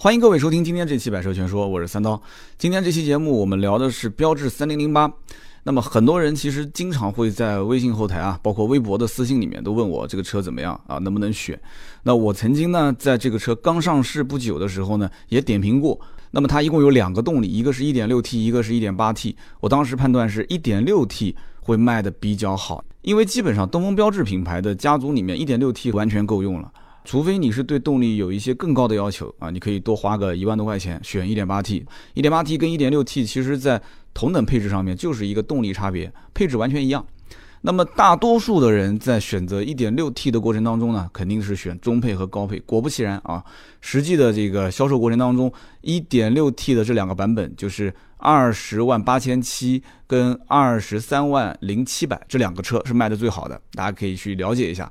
欢迎各位收听今天这期《百车全说》，我是三刀。今天这期节目我们聊的是标致三零零八。那么很多人其实经常会在微信后台啊，包括微博的私信里面都问我这个车怎么样啊，能不能选？那我曾经呢，在这个车刚上市不久的时候呢，也点评过。那么它一共有两个动力，一个是一点六 T，一个是一点八 T。我当时判断是一点六 T 会卖的比较好，因为基本上东风标致品牌的家族里面，一点六 T 完全够用了。除非你是对动力有一些更高的要求啊，你可以多花个一万多块钱选 1.8T。1.8T 跟 1.6T 其实在同等配置上面就是一个动力差别，配置完全一样。那么大多数的人在选择 1.6T 的过程当中呢，肯定是选中配和高配。果不其然啊，实际的这个销售过程当中，1.6T 的这两个版本就是二十万八千七跟二十三万零七百这两个车是卖的最好的，大家可以去了解一下。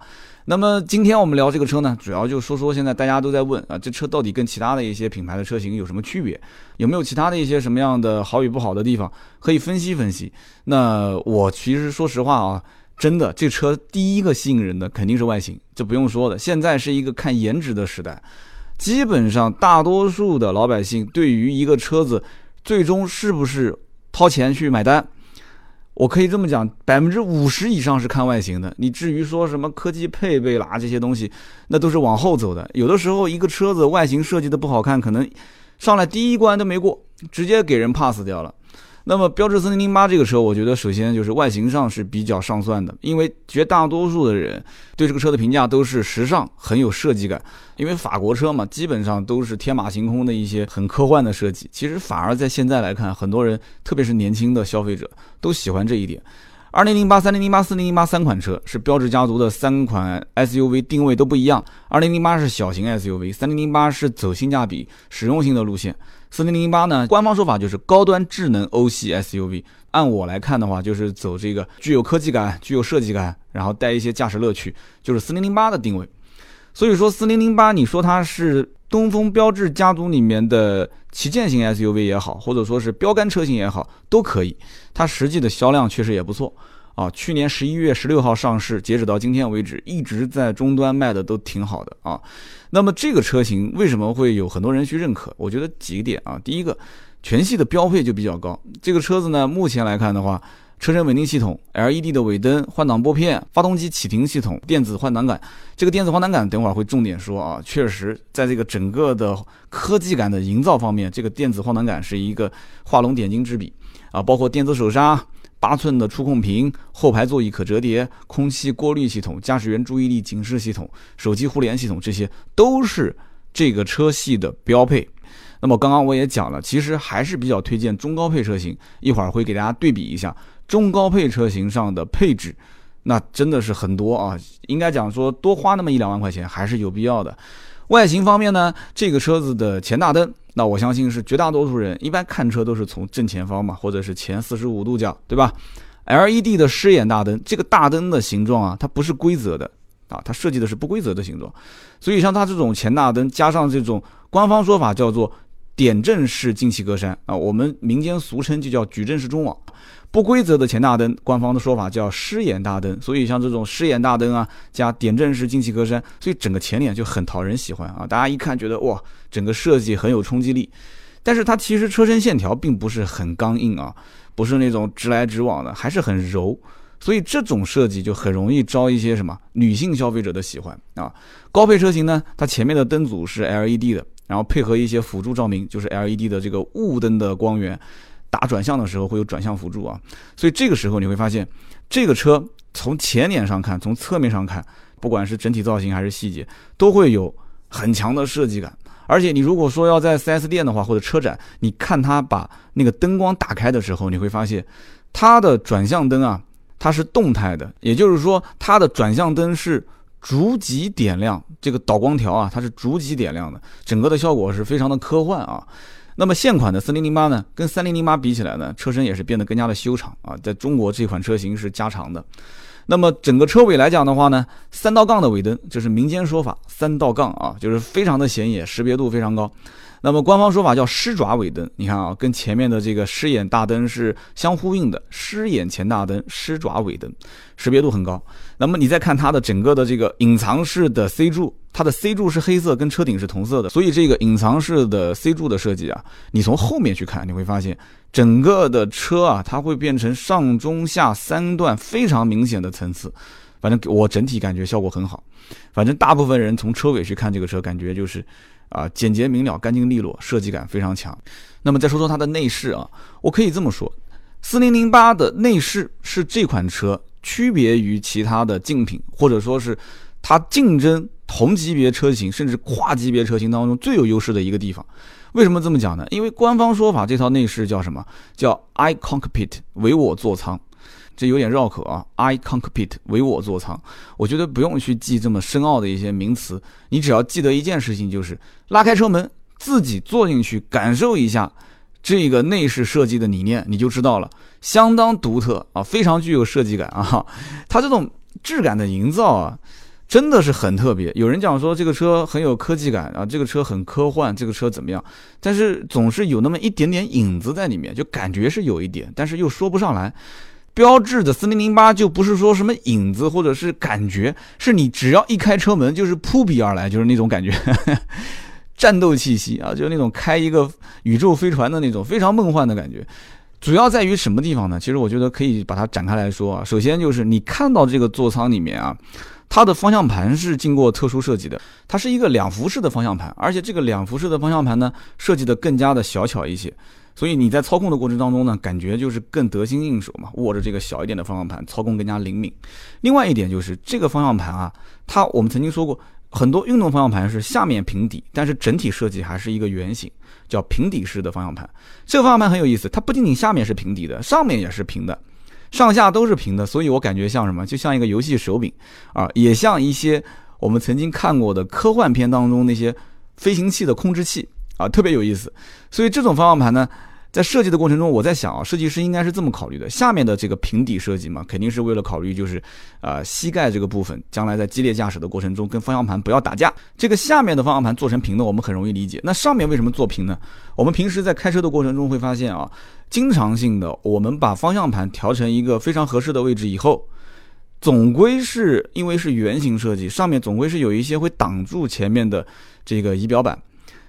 那么今天我们聊这个车呢，主要就说说现在大家都在问啊，这车到底跟其他的一些品牌的车型有什么区别？有没有其他的一些什么样的好与不好的地方可以分析分析？那我其实说实话啊，真的这车第一个吸引人的肯定是外形，这不用说的。现在是一个看颜值的时代，基本上大多数的老百姓对于一个车子最终是不是掏钱去买单？我可以这么讲，百分之五十以上是看外形的。你至于说什么科技配备啦这些东西，那都是往后走的。有的时候一个车子外形设计的不好看，可能上来第一关都没过，直接给人 pass 掉了。那么标致三零零八这个车，我觉得首先就是外形上是比较上算的，因为绝大多数的人对这个车的评价都是时尚，很有设计感。因为法国车嘛，基本上都是天马行空的一些很科幻的设计。其实反而在现在来看，很多人特别是年轻的消费者都喜欢这一点。二零零八、三零零八、四零零八三款车是标致家族的三款 SUV，定位都不一样。二零零八是小型 SUV，三零零八是走性价比、实用性的路线。四零零八呢，官方说法就是高端智能欧系 SUV。按我来看的话，就是走这个具有科技感、具有设计感，然后带一些驾驶乐趣，就是四零零八的定位。所以说，四零零八，你说它是东风标致家族里面的旗舰型 SUV 也好，或者说是标杆车型也好，都可以。它实际的销量确实也不错。啊，去年十一月十六号上市，截止到今天为止，一直在终端卖的都挺好的啊。那么这个车型为什么会有很多人去认可？我觉得几个点啊。第一个，全系的标配就比较高。这个车子呢，目前来看的话，车身稳定系统、LED 的尾灯、换挡拨片、发动机启停系统、电子换挡杆。这个电子换挡杆等会儿会重点说啊。确实，在这个整个的科技感的营造方面，这个电子换挡杆是一个画龙点睛之笔啊。包括电子手刹。八寸的触控屏，后排座椅可折叠，空气过滤系统，驾驶员注意力警示系统，手机互联系统，这些都是这个车系的标配。那么刚刚我也讲了，其实还是比较推荐中高配车型，一会儿会给大家对比一下中高配车型上的配置，那真的是很多啊，应该讲说多花那么一两万块钱还是有必要的。外形方面呢，这个车子的前大灯。那我相信是绝大多数人一般看车都是从正前方嘛，或者是前四十五度角，对吧？LED 的狮眼大灯，这个大灯的形状啊，它不是规则的啊，它设计的是不规则的形状，所以像它这种前大灯加上这种官方说法叫做点阵式进气格栅啊，我们民间俗称就叫矩阵式中网。不规则的前大灯，官方的说法叫狮眼大灯，所以像这种狮眼大灯啊，加点阵式进气格栅，所以整个前脸就很讨人喜欢啊！大家一看觉得哇，整个设计很有冲击力。但是它其实车身线条并不是很刚硬啊，不是那种直来直往的，还是很柔，所以这种设计就很容易招一些什么女性消费者的喜欢啊。高配车型呢，它前面的灯组是 LED 的，然后配合一些辅助照明，就是 LED 的这个雾灯的光源。打转向的时候会有转向辅助啊，所以这个时候你会发现，这个车从前脸上看，从侧面上看，不管是整体造型还是细节，都会有很强的设计感。而且你如果说要在 4S 店的话，或者车展，你看它把那个灯光打开的时候，你会发现它的转向灯啊，它是动态的，也就是说它的转向灯是逐级点亮，这个导光条啊，它是逐级点亮的，整个的效果是非常的科幻啊。那么现款的四零零八呢，跟三零零八比起来呢，车身也是变得更加的修长啊。在中国这款车型是加长的。那么整个车尾来讲的话呢，三道杠的尾灯，就是民间说法，三道杠啊，就是非常的显眼，识别度非常高。那么官方说法叫狮爪尾灯，你看啊，跟前面的这个狮眼大灯是相呼应的，狮眼前大灯，狮爪尾灯，识别度很高。那么你再看它的整个的这个隐藏式的 C 柱，它的 C 柱是黑色，跟车顶是同色的，所以这个隐藏式的 C 柱的设计啊，你从后面去看，你会发现整个的车啊，它会变成上中下三段非常明显的层次。反正我整体感觉效果很好。反正大部分人从车尾去看这个车，感觉就是。啊，简洁明了，干净利落，设计感非常强。那么再说说它的内饰啊，我可以这么说，四零零八的内饰是这款车区别于其他的竞品，或者说是它竞争同级别车型甚至跨级别车型当中最有优势的一个地方。为什么这么讲呢？因为官方说法这套内饰叫什么？叫 i cockpit 为我座舱。这有点绕口啊 I cockpit 为我座舱，我觉得不用去记这么深奥的一些名词，你只要记得一件事情，就是拉开车门，自己坐进去感受一下这个内饰设计的理念，你就知道了，相当独特啊，非常具有设计感啊，它这种质感的营造啊，真的是很特别。有人讲说这个车很有科技感啊，这个车很科幻，这个车怎么样？但是总是有那么一点点影子在里面，就感觉是有一点，但是又说不上来。标志的四零零八就不是说什么影子或者是感觉，是你只要一开车门就是扑鼻而来，就是那种感觉，战斗气息啊，就是那种开一个宇宙飞船的那种非常梦幻的感觉。主要在于什么地方呢？其实我觉得可以把它展开来说啊。首先就是你看到这个座舱里面啊，它的方向盘是经过特殊设计的，它是一个两幅式的方向盘，而且这个两幅式的方向盘呢，设计的更加的小巧一些。所以你在操控的过程当中呢，感觉就是更得心应手嘛，握着这个小一点的方向盘，操控更加灵敏。另外一点就是这个方向盘啊，它我们曾经说过，很多运动方向盘是下面平底，但是整体设计还是一个圆形，叫平底式的方向盘。这个方向盘很有意思，它不仅仅下面是平底的，上面也是平的，上下都是平的，所以我感觉像什么，就像一个游戏手柄啊，也像一些我们曾经看过的科幻片当中那些飞行器的控制器啊，特别有意思。所以这种方向盘呢。在设计的过程中，我在想啊，设计师应该是这么考虑的：下面的这个平底设计嘛，肯定是为了考虑就是，呃，膝盖这个部分将来在激烈驾驶的过程中跟方向盘不要打架。这个下面的方向盘做成平的，我们很容易理解。那上面为什么做平呢？我们平时在开车的过程中会发现啊，经常性的我们把方向盘调成一个非常合适的位置以后，总归是因为是圆形设计，上面总归是有一些会挡住前面的这个仪表板。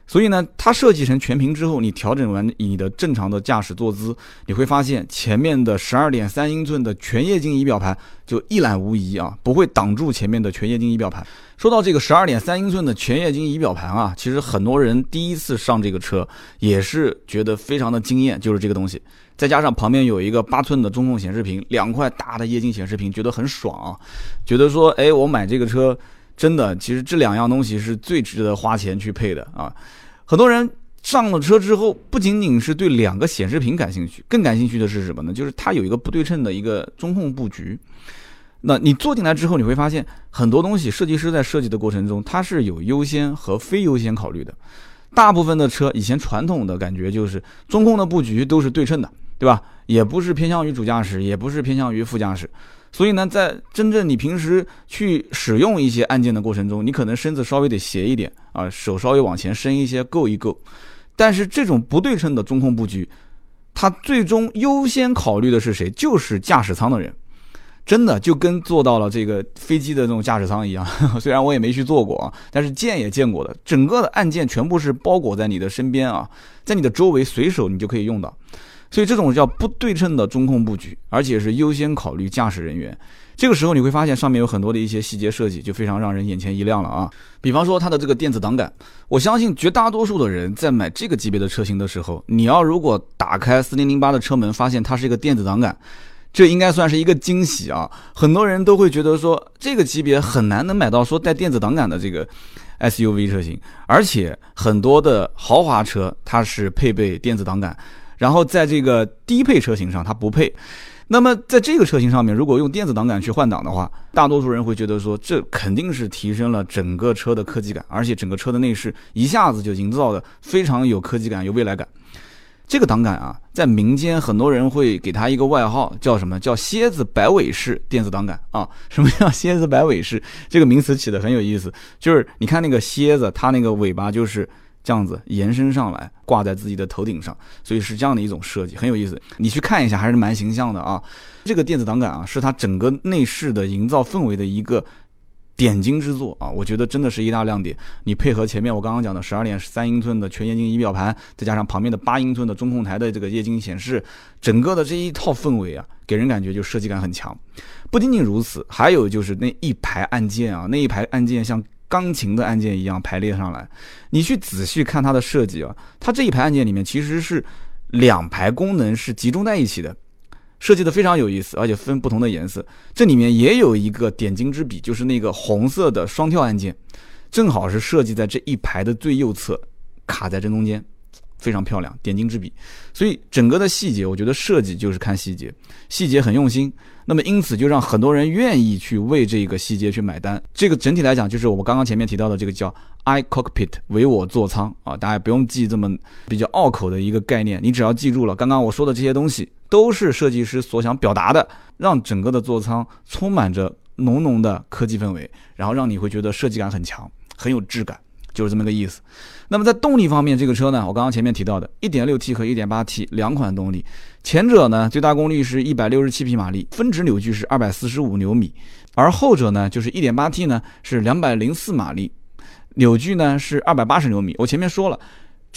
所以呢，它设计成全屏之后，你调整完你的正常的驾驶坐姿，你会发现前面的十二点三英寸的全液晶仪表盘就一览无遗啊，不会挡住前面的全液晶仪表盘。说到这个十二点三英寸的全液晶仪表盘啊，其实很多人第一次上这个车也是觉得非常的惊艳，就是这个东西，再加上旁边有一个八寸的中控显示屏，两块大的液晶显示屏，觉得很爽，啊觉得说，哎，我买这个车。真的，其实这两样东西是最值得花钱去配的啊！很多人上了车之后，不仅仅是对两个显示屏感兴趣，更感兴趣的是什么呢？就是它有一个不对称的一个中控布局。那你坐进来之后，你会发现很多东西，设计师在设计的过程中，它是有优先和非优先考虑的。大部分的车以前传统的感觉就是中控的布局都是对称的，对吧？也不是偏向于主驾驶，也不是偏向于副驾驶。所以呢，在真正你平时去使用一些按键的过程中，你可能身子稍微得斜一点啊，手稍微往前伸一些，够一够。但是这种不对称的中控布局，它最终优先考虑的是谁？就是驾驶舱的人。真的就跟坐到了这个飞机的这种驾驶舱一样。虽然我也没去坐过啊，但是见也见过的。整个的按键全部是包裹在你的身边啊，在你的周围随手你就可以用到。所以这种叫不对称的中控布局，而且是优先考虑驾驶人员。这个时候你会发现上面有很多的一些细节设计，就非常让人眼前一亮了啊！比方说它的这个电子挡杆，我相信绝大多数的人在买这个级别的车型的时候，你要如果打开四零零八的车门，发现它是一个电子挡杆，这应该算是一个惊喜啊！很多人都会觉得说，这个级别很难能买到说带电子挡杆的这个 SUV 车型，而且很多的豪华车它是配备电子挡杆。然后在这个低配车型上，它不配。那么在这个车型上面，如果用电子挡杆去换挡的话，大多数人会觉得说，这肯定是提升了整个车的科技感，而且整个车的内饰一下子就营造的非常有科技感、有未来感。这个挡杆啊，在民间很多人会给它一个外号，叫什么叫“蝎子摆尾式电子挡杆”啊？什么叫“蝎子摆尾式”？这个名词起的很有意思，就是你看那个蝎子，它那个尾巴就是。这样子延伸上来，挂在自己的头顶上，所以是这样的一种设计，很有意思。你去看一下，还是蛮形象的啊。这个电子档杆啊，是它整个内饰的营造氛围的一个。点睛之作啊，我觉得真的是一大亮点。你配合前面我刚刚讲的十二点三英寸的全液晶仪表盘，再加上旁边的八英寸的中控台的这个液晶显示，整个的这一套氛围啊，给人感觉就设计感很强。不仅仅如此，还有就是那一排按键啊，那一排按键像钢琴的按键一样排列上来。你去仔细看它的设计啊，它这一排按键里面其实是两排功能是集中在一起的。设计的非常有意思，而且分不同的颜色。这里面也有一个点睛之笔，就是那个红色的双跳按键，正好是设计在这一排的最右侧，卡在正中间，非常漂亮，点睛之笔。所以整个的细节，我觉得设计就是看细节，细节很用心。那么因此就让很多人愿意去为这个细节去买单。这个整体来讲，就是我们刚刚前面提到的这个叫 iCockpit 为我座舱啊，大家不用记这么比较拗口的一个概念，你只要记住了刚刚我说的这些东西。都是设计师所想表达的，让整个的座舱充满着浓浓的科技氛围，然后让你会觉得设计感很强，很有质感，就是这么个意思。那么在动力方面，这个车呢，我刚刚前面提到的 1.6T 和 1.8T 两款动力，前者呢最大功率是一百六十七匹马力，峰值扭矩是二百四十五牛米，而后者呢就是 1.8T 呢是两百零四马力，扭矩呢是二百八十牛米。我前面说了。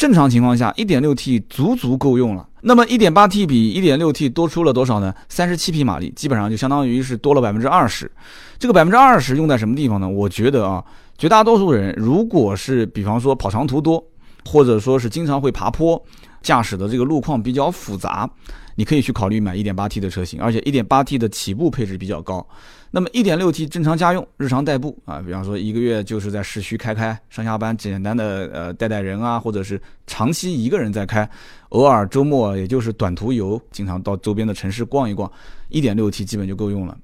正常情况下，1.6T 足足够用了。那么 1.8T 比 1.6T 多出了多少呢？三十七匹马力，基本上就相当于是多了百分之二十。这个百分之二十用在什么地方呢？我觉得啊，绝大多数人如果是比方说跑长途多，或者说是经常会爬坡，驾驶的这个路况比较复杂，你可以去考虑买 1.8T 的车型，而且 1.8T 的起步配置比较高。那么 1.6T 正常家用、日常代步啊，比方说一个月就是在市区开开，上下班简单的呃带带人啊，或者是长期一个人在开，偶尔周末也就是短途游，经常到周边的城市逛一逛，1.6T 基本就够用了。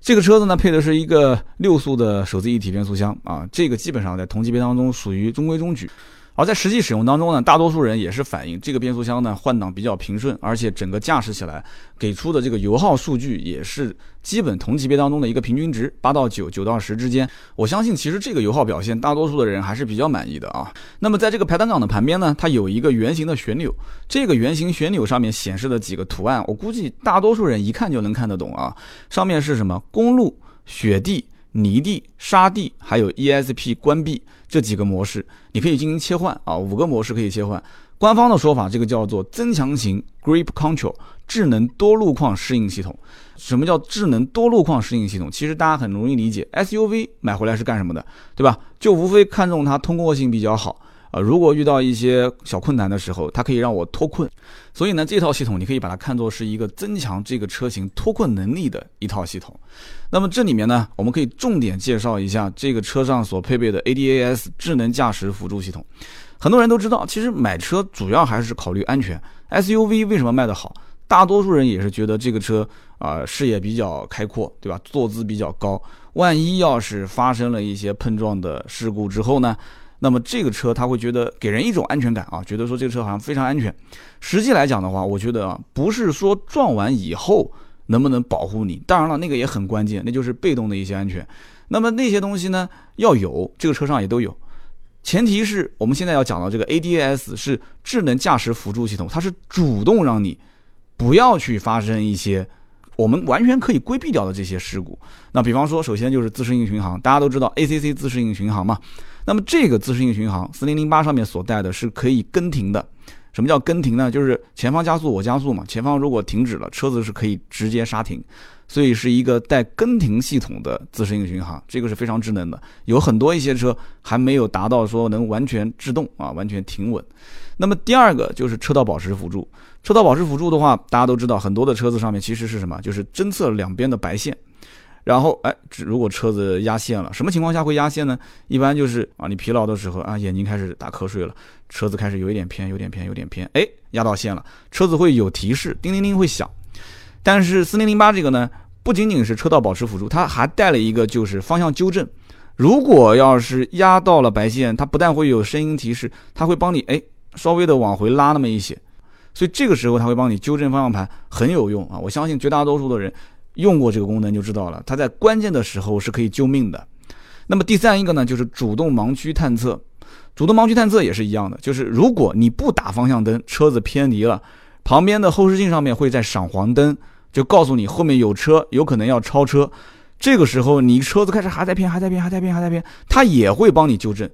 这个车子呢配的是一个六速的手自一体变速箱啊，这个基本上在同级别当中属于中规中矩。而在实际使用当中呢，大多数人也是反映这个变速箱呢换挡比较平顺，而且整个驾驶起来给出的这个油耗数据也是基本同级别当中的一个平均值，八到九，九到十之间。我相信其实这个油耗表现，大多数的人还是比较满意的啊。那么在这个排挡杆的旁边呢，它有一个圆形的旋钮，这个圆形旋钮上面显示的几个图案，我估计大多数人一看就能看得懂啊。上面是什么？公路、雪地。泥地、沙地，还有 ESP 关闭这几个模式，你可以进行切换啊，五个模式可以切换。官方的说法，这个叫做增强型 Grip Control 智能多路况适应系统。什么叫智能多路况适应系统？其实大家很容易理解，SUV 买回来是干什么的，对吧？就无非看中它通过性比较好。啊，如果遇到一些小困难的时候，它可以让我脱困，所以呢，这套系统你可以把它看作是一个增强这个车型脱困能力的一套系统。那么这里面呢，我们可以重点介绍一下这个车上所配备的 ADAS 智能驾驶辅助系统。很多人都知道，其实买车主要还是考虑安全。SUV 为什么卖得好？大多数人也是觉得这个车啊视野比较开阔，对吧？坐姿比较高，万一要是发生了一些碰撞的事故之后呢？那么这个车他会觉得给人一种安全感啊，觉得说这个车好像非常安全。实际来讲的话，我觉得啊，不是说撞完以后能不能保护你，当然了，那个也很关键，那就是被动的一些安全。那么那些东西呢，要有这个车上也都有，前提是我们现在要讲到这个 ADAS 是智能驾驶辅助系统，它是主动让你不要去发生一些我们完全可以规避掉的这些事故。那比方说，首先就是自适应巡航，大家都知道 ACC 自适应巡航嘛。那么这个自适应巡航四零零八上面所带的是可以跟停的。什么叫跟停呢？就是前方加速我加速嘛，前方如果停止了，车子是可以直接刹停，所以是一个带跟停系统的自适应巡航，这个是非常智能的。有很多一些车还没有达到说能完全制动啊，完全停稳。那么第二个就是车道保持辅助，车道保持辅助的话，大家都知道很多的车子上面其实是什么？就是侦测两边的白线。然后，哎，如果车子压线了，什么情况下会压线呢？一般就是啊，你疲劳的时候啊，眼睛开始打瞌睡了，车子开始有一点偏，有点偏，有点偏，哎，压到线了，车子会有提示，叮铃铃会响。但是四零零八这个呢，不仅仅是车道保持辅助，它还带了一个就是方向纠正。如果要是压到了白线，它不但会有声音提示，它会帮你哎稍微的往回拉那么一些，所以这个时候它会帮你纠正方向盘，很有用啊！我相信绝大多数的人。用过这个功能就知道了，它在关键的时候是可以救命的。那么第三一个呢，就是主动盲区探测。主动盲区探测也是一样的，就是如果你不打方向灯，车子偏离了，旁边的后视镜上面会在闪黄灯，就告诉你后面有车，有可能要超车。这个时候你车子开始还在偏，还在偏，还在偏，还在偏，它也会帮你纠正。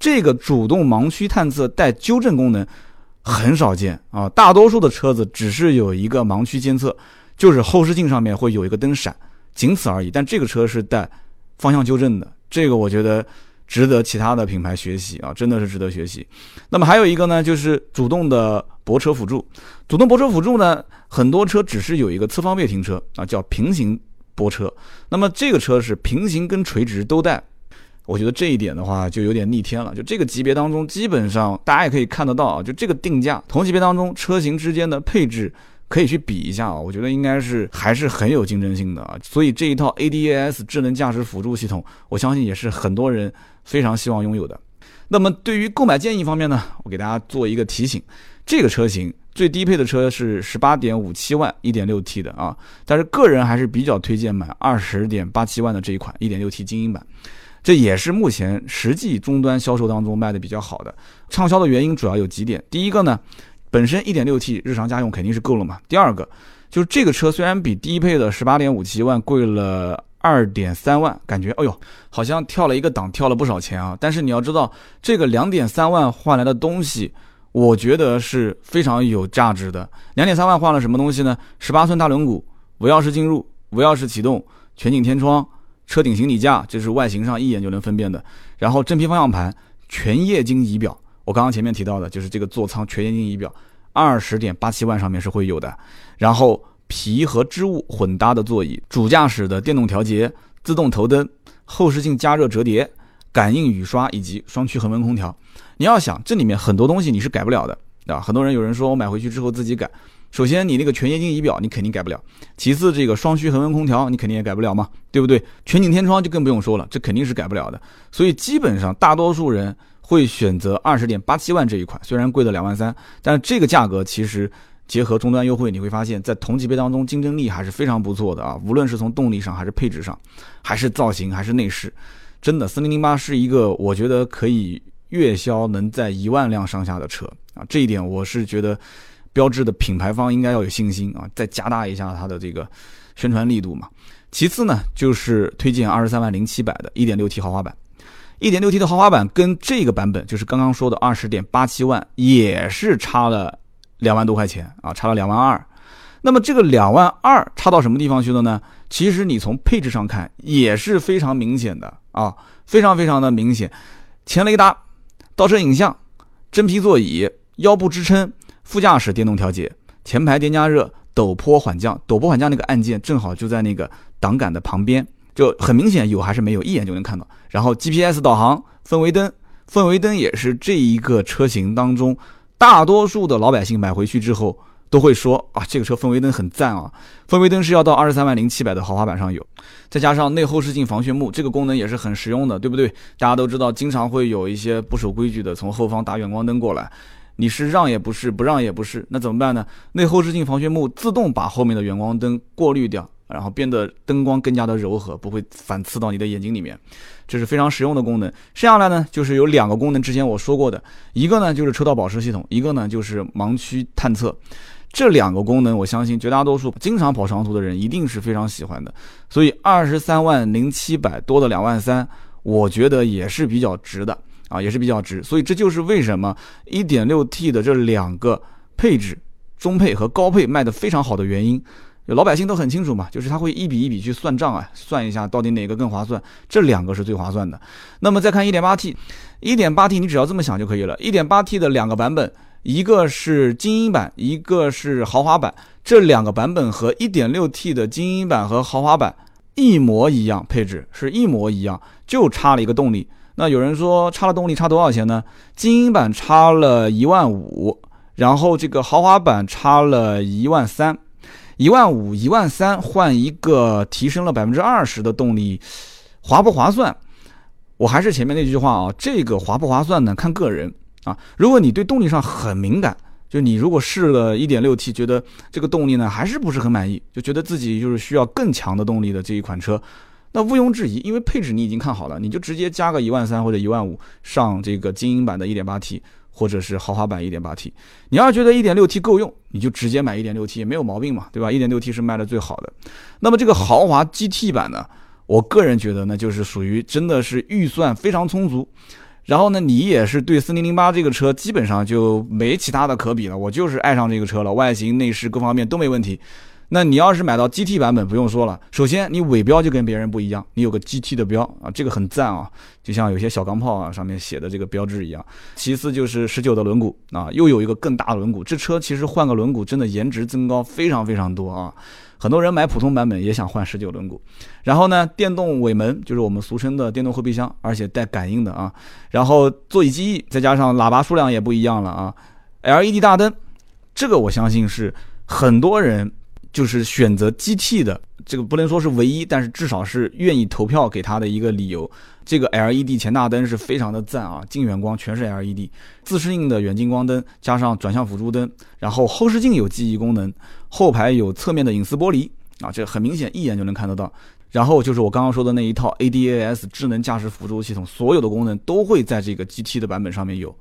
这个主动盲区探测带纠正功能很少见啊，大多数的车子只是有一个盲区监测，就是后视镜上面会有一个灯闪，仅此而已。但这个车是带方向纠正的，这个我觉得值得其他的品牌学习啊，真的是值得学习。那么还有一个呢，就是主动的泊车辅助。主动泊车辅助呢，很多车只是有一个侧方位停车啊，叫平行。泊车，那么这个车是平行跟垂直都带，我觉得这一点的话就有点逆天了。就这个级别当中，基本上大家也可以看得到啊，就这个定价，同级别当中车型之间的配置可以去比一下啊，我觉得应该是还是很有竞争性的啊。所以这一套 ADAS 智能驾驶辅助系统，我相信也是很多人非常希望拥有的。那么对于购买建议方面呢，我给大家做一个提醒，这个车型。最低配的车是十八点五七万，一点六 T 的啊，但是个人还是比较推荐买二十点八七万的这一款一点六 T 精英版，这也是目前实际终端销售当中卖的比较好的。畅销的原因主要有几点，第一个呢，本身一点六 T 日常家用肯定是够了嘛。第二个就是这个车虽然比低配的十八点五七万贵了二点三万，感觉哎呦好像跳了一个档，跳了不少钱啊。但是你要知道，这个两点三万换来的东西。我觉得是非常有价值的。两点三万换了什么东西呢？十八寸大轮毂，无钥匙进入，无钥匙启动，全景天窗，车顶行李架，这是外形上一眼就能分辨的。然后真皮方向盘，全液晶仪表。我刚刚前面提到的就是这个座舱全液晶仪表，二十点八七万上面是会有的。然后皮和织物混搭的座椅，主驾驶的电动调节，自动头灯，后视镜加热折叠，感应雨刷以及双区恒温空调。你要想这里面很多东西你是改不了的，啊？很多人有人说我买回去之后自己改，首先你那个全液晶仪表你肯定改不了，其次这个双区恒温空调你肯定也改不了嘛，对不对？全景天窗就更不用说了，这肯定是改不了的。所以基本上大多数人会选择二十点八七万这一款，虽然贵了两万三，但是这个价格其实结合终端优惠，你会发现在同级别当中竞争力还是非常不错的啊。无论是从动力上，还是配置上，还是造型，还是内饰，真的四零零八是一个我觉得可以。月销能在一万辆上下的车啊，这一点我是觉得，标志的品牌方应该要有信心啊，再加大一下它的这个宣传力度嘛。其次呢，就是推荐二十三万零七百的一点六 T 豪华版，一点六 T 的豪华版跟这个版本，就是刚刚说的二十点八七万，也是差了两万多块钱啊，差了两万二。那么这个两万二差到什么地方去了呢？其实你从配置上看也是非常明显的啊，非常非常的明显，前雷达。倒车影像、真皮座椅、腰部支撑、副驾驶电动调节、前排电加热、陡坡缓降，陡坡缓降那个按键正好就在那个挡杆的旁边，就很明显有还是没有，一眼就能看到。然后 GPS 导航、氛围灯，氛围灯也是这一个车型当中大多数的老百姓买回去之后。都会说啊，这个车氛围灯很赞啊，氛围灯是要到二十三万零七百的豪华版上有，再加上内后视镜防眩目，这个功能也是很实用的，对不对？大家都知道，经常会有一些不守规矩的从后方打远光灯过来，你是让也不是，不让也不是，那怎么办呢？内后视镜防眩目自动把后面的远光灯过滤掉，然后变得灯光更加的柔和，不会反刺到你的眼睛里面，这是非常实用的功能。剩下来呢，就是有两个功能，之前我说过的，一个呢就是车道保持系统，一个呢就是盲区探测。这两个功能，我相信绝大多数经常跑长途的人一定是非常喜欢的。所以二十三万零七百多的两万三，我觉得也是比较值的啊，也是比较值。所以这就是为什么一点六 T 的这两个配置，中配和高配卖的非常好的原因。老百姓都很清楚嘛，就是他会一笔一笔去算账啊，算一下到底哪个更划算，这两个是最划算的。那么再看一点八 T，一点八 T 你只要这么想就可以了，一点八 T 的两个版本。一个是精英版，一个是豪华版，这两个版本和 1.6T 的精英版和豪华版一模一样，配置是一模一样，就差了一个动力。那有人说差了动力差多少钱呢？精英版差了一万五，然后这个豪华版差了一万三，一万五一万三换一个提升了百分之二十的动力，划不划算？我还是前面那句话啊，这个划不划算呢？看个人。啊，如果你对动力上很敏感，就你如果试了一点六 T，觉得这个动力呢还是不是很满意，就觉得自己就是需要更强的动力的这一款车，那毋庸置疑，因为配置你已经看好了，你就直接加个一万三或者一万五上这个精英版的 1.8T，或者是豪华版 1.8T。你要觉得 1.6T 够用，你就直接买 1.6T 也没有毛病嘛，对吧？1.6T 是卖的最好的。那么这个豪华 GT 版呢，我个人觉得呢，就是属于真的是预算非常充足，然后呢，你也是对4008这个车基本上就没其他的可比了，我就是爱上这个车了，外形、内饰各方面都没问题。那你要是买到 GT 版本，不用说了，首先你尾标就跟别人不一样，你有个 GT 的标啊，这个很赞啊，就像有些小钢炮啊上面写的这个标志一样。其次就是十九的轮毂啊，又有一个更大轮毂，这车其实换个轮毂真的颜值增高非常非常多啊。很多人买普通版本也想换十九轮毂。然后呢，电动尾门就是我们俗称的电动后备箱，而且带感应的啊。然后座椅记忆，再加上喇叭数量也不一样了啊。LED 大灯，这个我相信是很多人。就是选择 GT 的这个不能说是唯一，但是至少是愿意投票给他的一个理由。这个 LED 前大灯是非常的赞啊，近远光全是 LED，自适应的远近光灯加上转向辅助灯，然后后视镜有记忆功能，后排有侧面的隐私玻璃啊，这很明显一眼就能看得到。然后就是我刚刚说的那一套 ADAS 智能驾驶辅助系统，所有的功能都会在这个 GT 的版本上面有。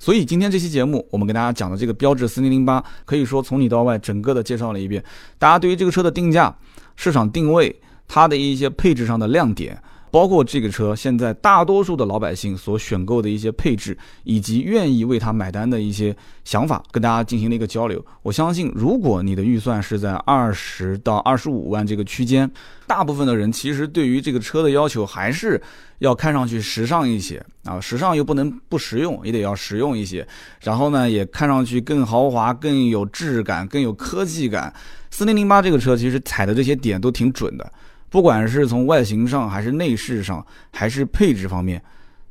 所以今天这期节目，我们给大家讲的这个标致四零零八，可以说从里到外整个的介绍了一遍。大家对于这个车的定价、市场定位、它的一些配置上的亮点。包括这个车，现在大多数的老百姓所选购的一些配置，以及愿意为它买单的一些想法，跟大家进行了一个交流。我相信，如果你的预算是在二十到二十五万这个区间，大部分的人其实对于这个车的要求还是要看上去时尚一些啊，时尚又不能不实用，也得要实用一些。然后呢，也看上去更豪华、更有质感、更有科技感。四零零八这个车其实踩的这些点都挺准的。不管是从外形上，还是内饰上，还是配置方面，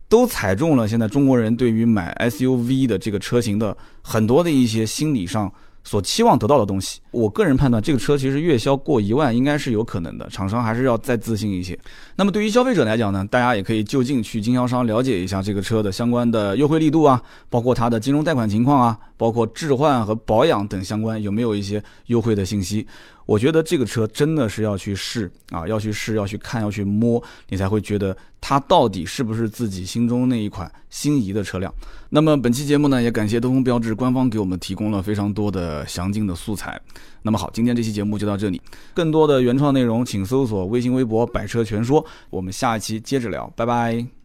都踩中了现在中国人对于买 SUV 的这个车型的很多的一些心理上。所期望得到的东西，我个人判断，这个车其实月销过一万应该是有可能的，厂商还是要再自信一些。那么对于消费者来讲呢，大家也可以就近去经销商了解一下这个车的相关的优惠力度啊，包括它的金融贷款情况啊，包括置换和保养等相关有没有一些优惠的信息。我觉得这个车真的是要去试啊，要去试，要去看，要去摸，你才会觉得它到底是不是自己心中那一款心仪的车辆。那么本期节目呢，也感谢东风标致官方给我们提供了非常多的详尽的素材。那么好，今天这期节目就到这里，更多的原创内容请搜索微信微博“百车全说”，我们下一期接着聊，拜拜。